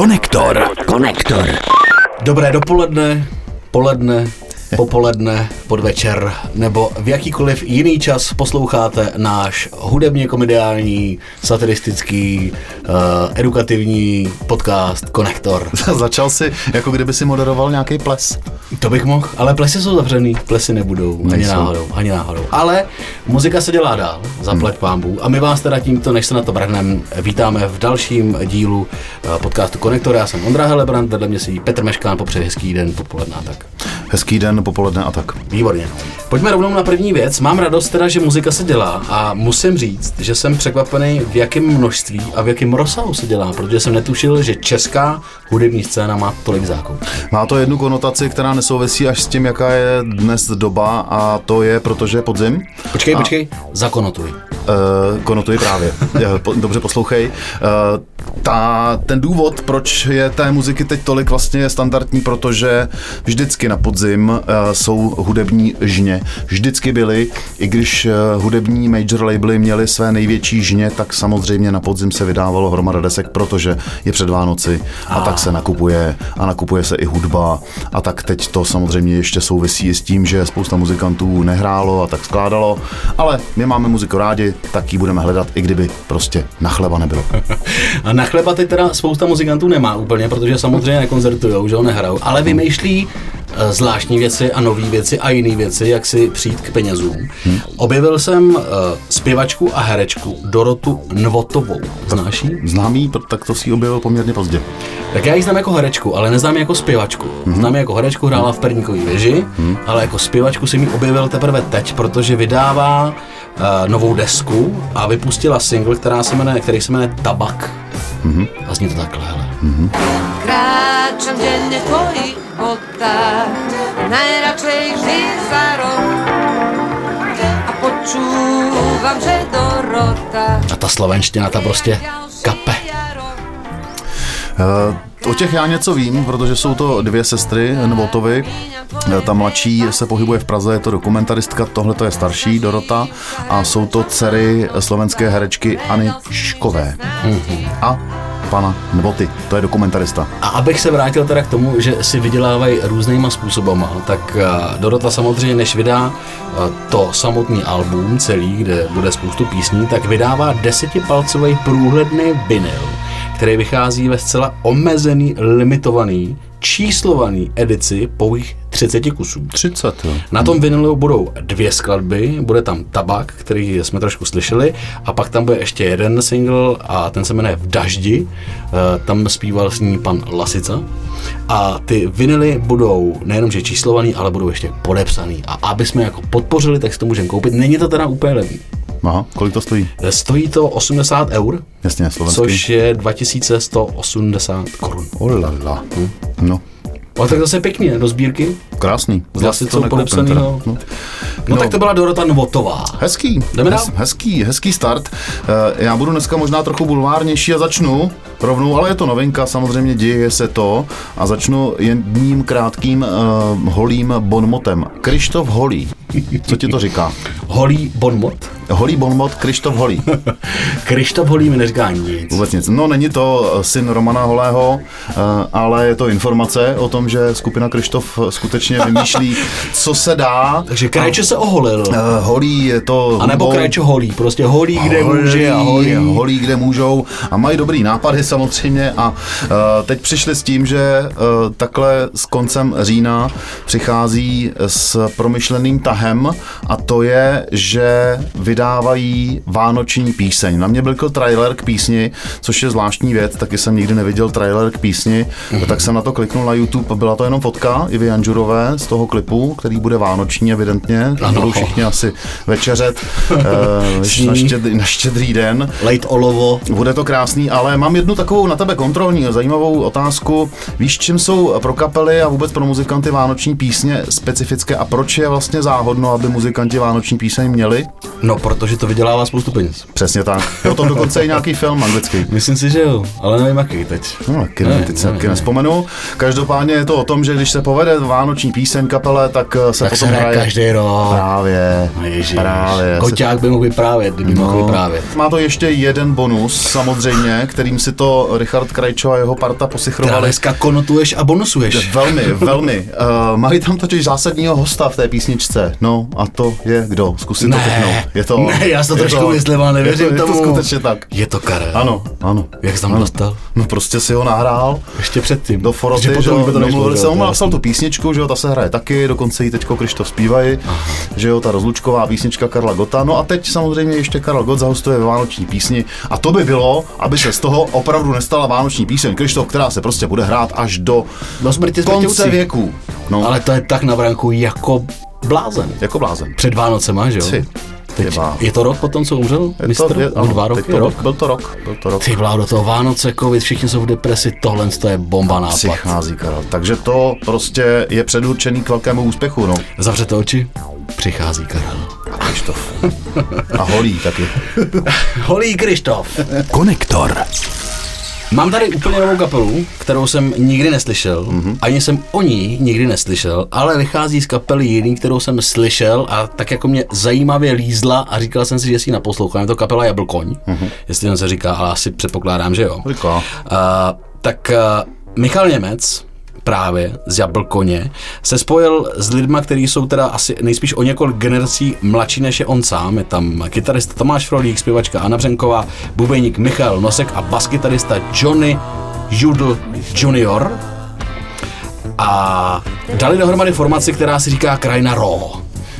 Konektor. Konektor. Dobré dopoledne, poledne, popoledne, podvečer nebo v jakýkoliv jiný čas posloucháte náš hudebně komediální, satiristický, uh, edukativní podcast Konektor. Začal si, jako kdyby si moderoval nějaký ples. To bych mohl, ale plesy jsou zavřený, plesy nebudou, ani Nejsou. náhodou, ani náhodou. Ale muzika se dělá dál, zaplať hmm. pámbů. A my vás teda tímto, než se na to brhnem, vítáme v dalším dílu uh, podcastu Konektor. Já jsem Ondra Helebrant, vedle mě sedí Petr Meškán, popřeji hezký den, popoledne a tak. Hezký den, popoledne a tak. Výborně. Pojďme rovnou na první věc. Mám radost teda, že muzika se dělá a musím říct, že jsem překvapený, v jakém množství a v jakém rozsahu se dělá, protože jsem netušil, že česká hudební scéna má tolik zákonů. Má to jednu konotaci, která nesouvisí až s tím, jaká je dnes doba a to je, protože je podzim. Počkej, A- počkej, zakonotuj. Uh, konotuji právě. Eh, Dobře poslouchej. Uh, ta, ten důvod, proč je té muziky teď tolik, vlastně je standardní, protože vždycky na podzim uh, jsou hudební žně. Vždycky byly, i když uh, hudební major labely měly své největší žně, tak samozřejmě na podzim se vydávalo hromada desek, protože je před Vánoci a tak se nakupuje a nakupuje se i hudba a tak teď to samozřejmě ještě souvisí s tím, že spousta muzikantů nehrálo a tak skládalo, ale my máme muziku rádi, tak ji budeme hledat, i kdyby prostě na chleba nebylo. A na chleba teď teda spousta muzikantů nemá úplně, protože samozřejmě nekoncertujou, že ho nehrajou, ale vymýšlí eh, zvláštní věci a nové věci a jiné věci, jak si přijít k penězům. Hmm. Objevil jsem uh, zpěvačku a herečku Dorotu Nvotovou. Znáš ji? Známý, pr- tak to si objevil poměrně pozdě. Tak já ji znám jako herečku, ale neznám ji jako zpěvačku. Mm-hmm. Znám ji jako herečku, hrála v Perníkový věži, mm-hmm. ale jako zpěvačku jsem ji objevil teprve teď, protože vydává uh, novou desku a vypustila single, která se jmenuje, který se jmenuje Tabak. Mm-hmm. A zní to takhle, hele. Kráčam denne v tvojich botách, najradšej vždy za rok. A počúvam, že Dorota A ta slovenština, ta prostě kape. Eh, O těch já něco vím, protože jsou to dvě sestry Nvotovy. Ta mladší se pohybuje v Praze, je to dokumentaristka, tohle to je starší, Dorota, a jsou to dcery slovenské herečkyAny Škové. A pana Nvoty, to je dokumentarista. A abych se vrátil teda k tomu, že si vydělávají různýma způsobama, tak eh, Dorota samozřejmě, než vydá eh, to samotný album celý, kde bude spoustu písní, tak vydává desetipalcový průhledný vinyl, který vychází ve zcela omezený, limitovaný, číslovaný edici pouhých 30 kusů. 30, jo. Na tom vinilu budou dvě skladby, bude tam Tabak, který jsme trošku slyšeli, a pak tam bude ještě jeden single a ten se jmenuje V daždi, Eh, tam zpíval s ní pan Lasica. A ty vinily budou nejenom že číslovaný, ale budou ještě podepsaný. A aby jsme jako podpořili, tak si to můžeme koupit. Není to teda úplně levný. Aha, kolik to stojí? Eh, Stojí to 80 eur, Jasně, slovenský. což je 2180 korun. Olala. No, Ale tak zase pěkně, do sbírky. Krásný. Lasicou to podepsanýho. teda. No. No. no tak to byla Dorota Novotová. Hezký, Jdeme dál? hezký, hezký start. Eh, Já budu dneska možná trochu bulvárnější a začnu rovnou, ale je to novinka, samozřejmě děje se to a začnu jedním krátkým uh, holým bonmotem. Krištof Holý. Co ti to říká? Holý Bonmot. Holý bonmot, Krištof Holý. Krištof Holý mi neříká nic. Vůbec nic. No, není to eh, syn Romana Holého, eh, ale je to informace o tom, že skupina Krištof skutečně vymýšlí, co se dá. Takže Krajče se oholil. Eh, Holý je to... A nebo Krajčo holí, prostě holí, kde může a holí. holí, kde můžou a mají dobrý nápady samozřejmě a uh, teď přišli s tím, že uh, takhle s koncem října přichází s promyšleným tahem a to je, že vydávají vánoční píseň. Na mě byl trailer k písni, což je zvláštní věc, taky jsem nikdy neviděl trailer k písni, Mhm. tak jsem na to kliknul na YouTube, byla to jenom fotka Ivy Janžurové z toho klipu, který bude vánoční evidentně, Ano. budou všichni asi večeřet uh, na, štědrý, na štědrý den. Lejt olovo. Bude to krásný, ale mám jednu takovou na tebe kontrolní, zajímavou otázku. Víš, čím jsou pro kapely a vůbec pro muzikanty vánoční písně specifické a proč je vlastně záhodno, aby muzikanti vánoční píseň měli? No protože to vydělává spoustu peněz. Přesně tak. Je o tom dokonce i nějaký film anglický. Myslím si, že jo, ale nevím jaký teď. No, taky nevím, teď se taky nespomenu. Každopádně je to o tom, že když se povede vánoční píseň kapele, tak eh, se Tak se potom hraje každý rok. Právě, No Ježiš. právě. Koťák by mohl vyprávět, kdyby mohl No. vyprávět. Má to ještě jeden bonus, samozřejmě, kterým si to Richard Krajčo a jeho parta Teda posichrovali. dneska konotuješ a bonusuješ. Velmi, velmi. Uh, mají tam totiž zásadního hosta v té písničce. No a to je kdo? Zkus si to typnout. Je to, ne, já to trošku myslím, ale nevěřím je to, tomu. Je to skutečně tak. Je to Karel. Ano, ano. Jak jsi tam ano. dostal? No prostě si ho nahrál Ještě předtím. do foroty, Že že, potom by to domluvili že se, on napsal tu písničku, že jo, ta se hraje taky, dokonce ji teďko Krištof zpívají, že jo, ta rozlučková písnička Karla Gota, no a teď samozřejmě ještě Karel Gott zahostuje ve vánoční písni a to by bylo, aby se z toho opravdu nestala vánoční píseň Krištof, která se prostě bude hrát až do Do smrti konce věku. No, Ale to je tak na branku jako blázen. jako blázen. Před Vánocema, že jo? Ty, Teď, je to rok potom, co umřel? Je Mistr? to, je, dva roky? to, rok? Byl to rok, byl to rok. Ty do toho Vánoce, covid, všichni jsou v depresi, tohle to je bomba nápad. Přichází Karel. Takže to prostě je předurčený k velkému úspěchu, no. Zavřete oči, přichází Karel. Krištof. A holí taky. Holý Krištof. Konektor. Mám tady úplně novou kapelu, kterou jsem nikdy neslyšel, Mhm. mm-hmm. ani jsem o ní nikdy neslyšel, ale vychází z kapely jiný, kterou jsem slyšel a tak jako mě zajímavě lízla a říkal jsem si, že si ji naposlouchám. Je to kapela Jablkoň, Mhm. mm-hmm. jestli jen se říká, ale asi předpokládám, že jo. Říká. Uh, tak uh, Michal Němec, právě z Jablkoně, se spojil s lidma, kteří jsou teda asi nejspíš o několik generací mladší než je on sám. Je tam kytarista Tomáš Frolík, zpěvačka Anna Břenková, bubeník Michal Nosek a baskytarista Johnny Judl Junior. A dali dohromady formaci, která si říká Krajina Raw.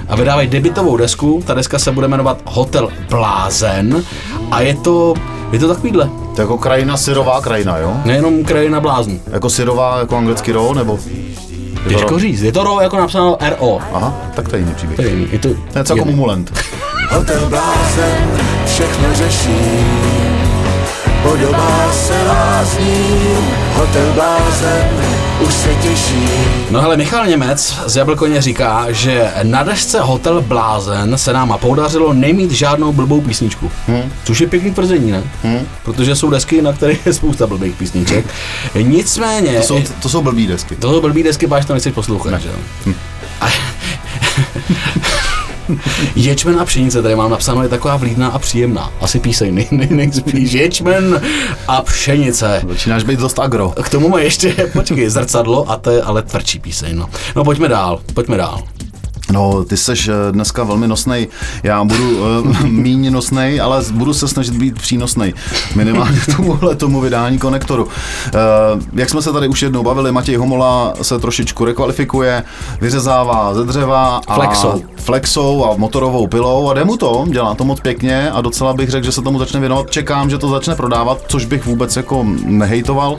A vydávají debitovou desku, ta deska se bude jmenovat Hotel Blázen a je to, je to takovýhle, To je jako krajina, syrová krajina, jo? nejenom krajina blázn. Jako syrová, jako anglicky roll, nebo? Těžko ro- říct, je to RO jako napsáno RO. Aha, tak to je jiný příběh. To je jiný, je to To je jako. Mumulent. Hotel blázen všechno řeší. Podobá se lázním, hotel blázen už se těší. No hele, Michal Němec z Jablkoně říká, že na desce Hotel Blázen se nám podařilo nemít žádnou blbou písničku. Hmm. Což je pěkný tvrzení, ne? Hmm. Protože jsou desky, na kterých je spousta blbých písniček. Nicméně... To jsou, to jsou blbý desky. To jsou blbý desky, páč to nechceš poslouchat, že jo? Hm. A- Ječmen a pšenice, tady mám napsáno, je taková vlídná a příjemná. Asi píseň, nej, nej, nejspíš. Ječmen a pšenice. Začínáš být dost agro. K tomu má ještě, počkej, zrcadlo a to je ale tvrdší píseň. No, no pojďme dál, pojďme dál. No, ty jsi dneska velmi nosnej. Já budu uh, míň nosnej, ale budu se snažit být přínosnej. Minimálně tomuhle tomu vydání konektoru. Uh, jak jsme se tady už jednou bavili, Matěj Homola se trošičku rekvalifikuje, vyřezává ze dřeva a Flexou. Flexou a motorovou pilou a jde mu to, dělá to moc pěkně a docela bych řekl, že se tomu začne věnovat. Čekám, že to začne prodávat, což bych vůbec jako nehejtoval. Uh,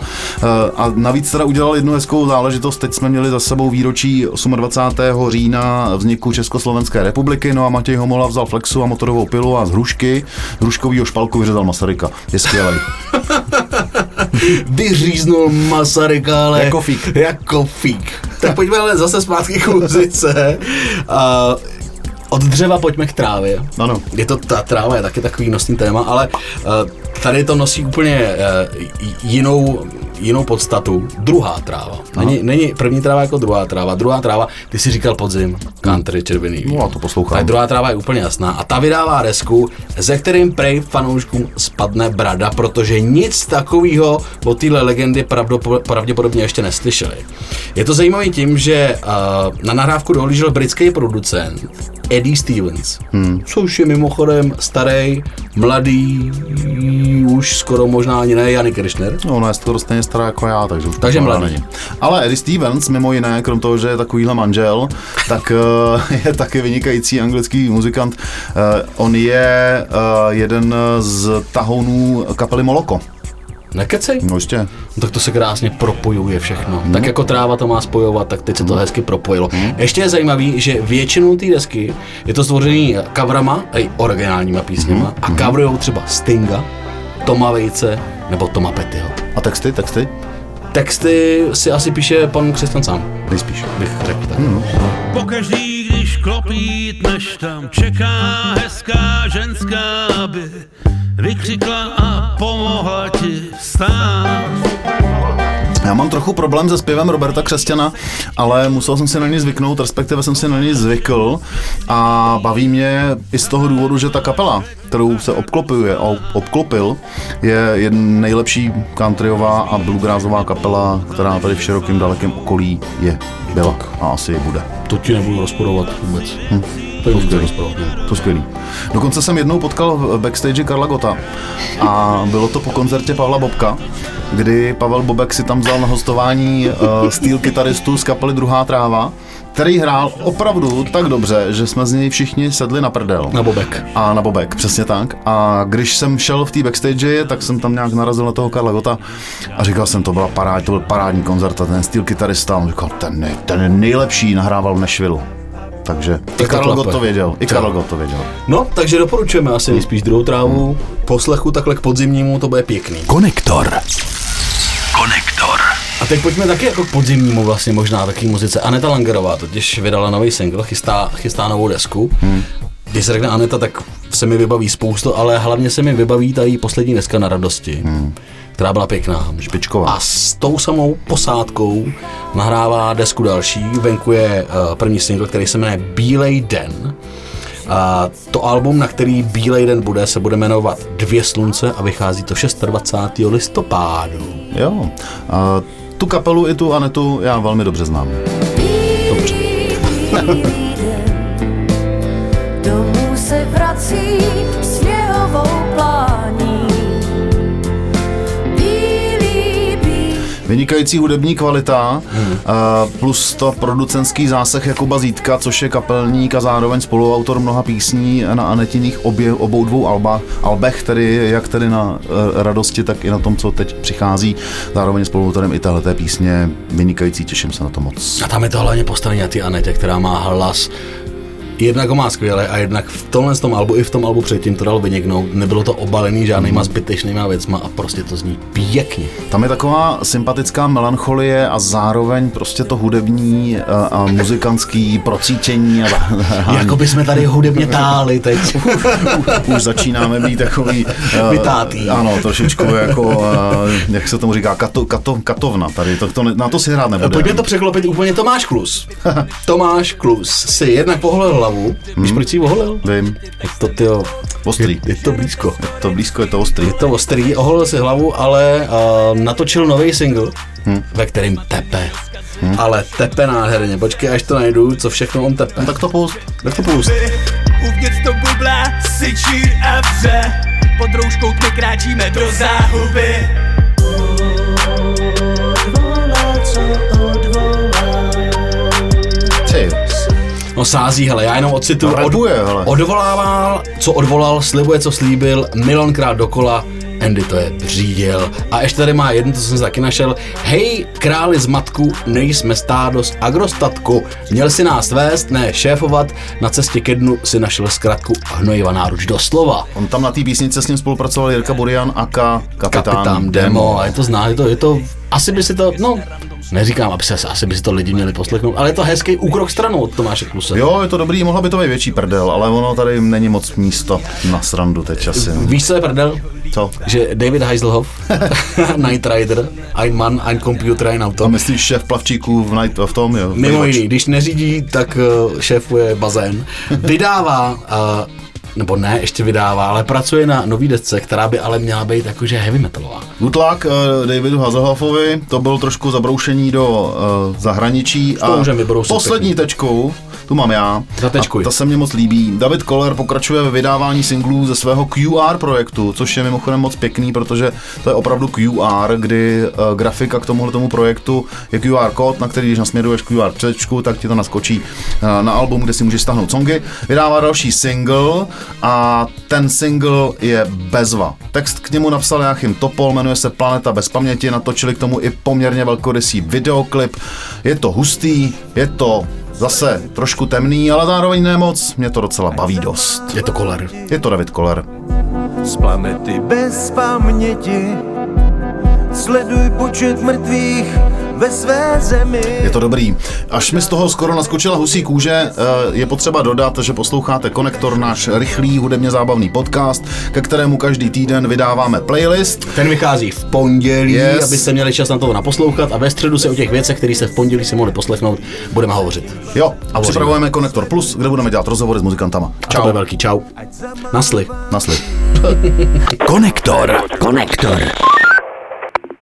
a navíc teda udělal jednu hezkou záležitost. Teď jsme měli za sebou výročí 28. října vzniku Československé republiky, no a Matěj Homola vzal flexu a motorovou pilu a z hrušky, z hruškovýho špalku vyřezal Masaryka. Je skvělý. Vyříznul Masaryka, ale... Jako fík. Jako fík. Tak pojďme ale zase zpátky k muzice. A od dřeva pojďme k trávě. Ano. Je to, ta tráva je taky takový nosný téma, ale uh, tady to nosí úplně uh, jinou, jinou podstatu. Druhá tráva. Není, není první tráva jako druhá tráva. Druhá tráva, ty si říkal podzim, country, červený. No a to poslouchám. Tak druhá tráva je úplně jasná. A ta vydává desku, ze kterým prej fanouškům spadne brada, protože nic takového o téhle legendy pravděpodobně ještě neslyšeli. Je to zajímavé tím, že uh, na nahrávku dohlížel britský producent Eddie Stevens, hmm. což je mimochodem starý, mladý, už skoro možná ani ne, Janik Kirchner. No, ona je skoro stejně stará jako já, takže už Takže mladý. není. Ale Eddie Stevens, mimo jiné, krom toho, že je takovýhle manžel, tak eh, je taky vynikající anglický muzikant. Eh, On je eh, jeden z tahounů kapely Moloko. Nekecej? No ještě. No, tak to se krásně propojuje všechno. Hmm. Tak jako tráva to má spojovat, tak teď se to hezky propojilo. Hmm. Ještě je zajímavý, že většinou té desky je to stvořený coverama, i originálníma písněma, hmm. a coverujou třeba Stinga, Toma Vejce nebo Toma Pettyho. A texty, texty? Texty si asi píše pan Křesťan sám, Nejspíš. bych řekl tak. Hmm. Pokaždý, když když klopít, než tam čeká hezká ženská, aby vykřikla a pomohla ti vstát. Já mám trochu problém se zpěvem Roberta Křesťana, ale musel jsem si na něj zvyknout, respektive jsem si na něj zvykl a baví mě i z toho důvodu, že ta kapela, kterou se obklopuje, obklopil, je jedna nejlepší countryová a bluegrassová kapela, která tady v širokém dalekém okolí je, byla a asi bude. To ti nebudu rozporovat vůbec. Hm. To je skvělý. rozporovat. ne. To skvělý. Dokonce jsem jednou potkal v backstage Karla Gota a bylo to po koncertě Pavla Bobka, kdy Pavel Bobek si tam vzal na hostování uh, steel kytaristu z kapely Druhá tráva, který hrál opravdu tak dobře, že jsme z něj všichni sedli na prdel. Na bobek. A na Bobek, přesně tak. A když jsem šel v té backstage, tak jsem tam nějak narazil na toho Karla Gota a říkal jsem, to byla parád, to byl parádní koncert a ten steel kytarista, on říkal, ten, ten je nejlepší, nahrával v Nashville. Takže i. Gott to věděl, i Karl Gott to věděl. No, takže doporučujeme asi nejspíš druhou trávu. Poslechu takhle k podzimnímu, to bude pěkný. Konektor. Konektor. A teď pojďme taky jako k podzimnímu vlastně možná taky muzice. Aneta Langerová totiž vydala nový single, chystá, chystá novou desku. Hmm. Když se řekne Aneta, tak se mi vybaví spoustu, ale hlavně se mi vybaví ta její poslední deska na radosti, hmm. Která byla pěkná. Špičková. A s tou samou posádkou nahrává desku další. Venku je uh, první single, který se jmenuje Bílej den. A to album, na který Bílej den bude, se bude jmenovat Dvě slunce a vychází to 26. listopádu. Jo. A tu kapelu i tu Anetu já velmi dobře znám. Dobře. Domů se vrací Vynikající hudební kvalita, hmm. plus to producentský zásah Jakuba Zítka, což je kapelník a zároveň spoluautor mnoha písní na Anetiných obě, obou dvou alba, albech, tedy jak tedy na eh, radosti, tak i na tom, co teď přichází. Zároveň spoluautorem i téhleté písně vynikající, těším se na to moc. A tam je to hlavně postavené na ty Anetě, která má hlas jednak ho má skvěle a jednak v tomhle tom albu i v tom albu předtím to dal vyniknout. Nebylo to obalený žádnýma zbytečnýma věcma a prostě to zní pěkně. Tam je taková sympatická melancholie a zároveň prostě to hudební a, a muzikantský procítění. A, Jako by jsme tady hudebně táli teď. už začínáme být takový... eh, Vytátý. Ano, trošičku jako, eh, jak se tomu říká, kato, kato, katovna tady. To, to, na to si hrát nebude. Pojďme to překlopit úplně Tomáš Klus. Tomáš Klus si jednak poholil hlavu. Víš, proč si ji oholil? Vím, Je to, tyjo, ostrý. je, je to blízko. To blízko je to ostrý. Je to ostrý, oholil si hlavu, ale uh, natočil nový single, hmm. ve kterým tepe. Hmm. Ale tepe nádherně. Počkej, až to najdu, co všechno on tepe. Tak to pust. Tak to pust. Uvnitř to bublá, syčí a vře Pod rouškou kráčíme do záhuby No sází, hele, já jenom ocituju. Rapuje, hele. odvolával, co odvolal, slibuje, co slíbil, milionkrát dokola, Andy to je řídil. A ještě tady má jedno, co jsem taky našel. Hej, králi z matku, nejsme stádo z agrostatku. Měl si nás vést, ne šéfovat, na cestě ke dnu si našel zkratku hnojivá náruč doslova. on tam na té písnice s ním spolupracoval Jirka Burian a Ka, kapitán, Kapitán Demo, a je to zná, je to, je to, asi by si to, no, neříkám, aby se, asi by si to lidi měli poslechnout, ale je to hezký úkrok stranou od Tomáše Kluse. Jo, je to dobrý, mohla by to být větší prdel, ale ono tady není moc místo na srandu teď asi. no. Víš, co je prdel? Co? že David Heiselhoff, Night Rider, ein Mann, ein Computer, ein Auto. A myslíš šéf plavčíků v, night, v tom, jo? Mimo jiný, když neřídí, tak uh, šéfuje bazén. Vydává, uh, nebo ne, ještě vydává, ale pracuje na nový desce, která by ale měla být jakože heavy metalová. Good luck uh, Davidu Hazelhoffovi, to byl trošku zabroušení do uh, zahraničí To můžeme vybrousit poslední tečkou, tu mám já, Zatečkuj. a ta se mně moc líbí. David Koller pokračuje ve vydávání singlů ze svého QR projektu, což je mimochodem moc pěkný, protože to je opravdu QR, kdy uh, grafika k tomuhle tomu projektu je QR kód, na který když nasměruješ QR tečku, tak ti to naskočí uh, na album, kde si můžeš stáhnout songy. Vydává další single a ten single je bezva. Text k němu napsal Jáchym Topol, jmenuje se Planeta bez paměti, natočili k tomu i poměrně velkorysý videoklip. Je to hustý, je to zase trošku temný, ale zároveň ne moc, mě to docela baví dost. Je to koler. Je to David Koller. Z planety bez paměti Sleduj počet mrtvých ve své zemi. Je to dobrý. Až mi z toho skoro naskočila husí kůže, eh, je potřeba dodat, že posloucháte Konektor, náš rychlý hudebně zábavný podcast, ke kterému každý týden vydáváme playlist. Ten vychází v pondělí, Yes. abyste měli čas na to naposlouchat a ve středu se o těch věcech, které se v pondělí si mohli poslechnout, budeme hovořit. Jo, a připravujeme Konektor Plus, kde budeme dělat rozhovory s muzikantama. A to bude velký čau. Nasli. Nasli. Konektor. Konektor.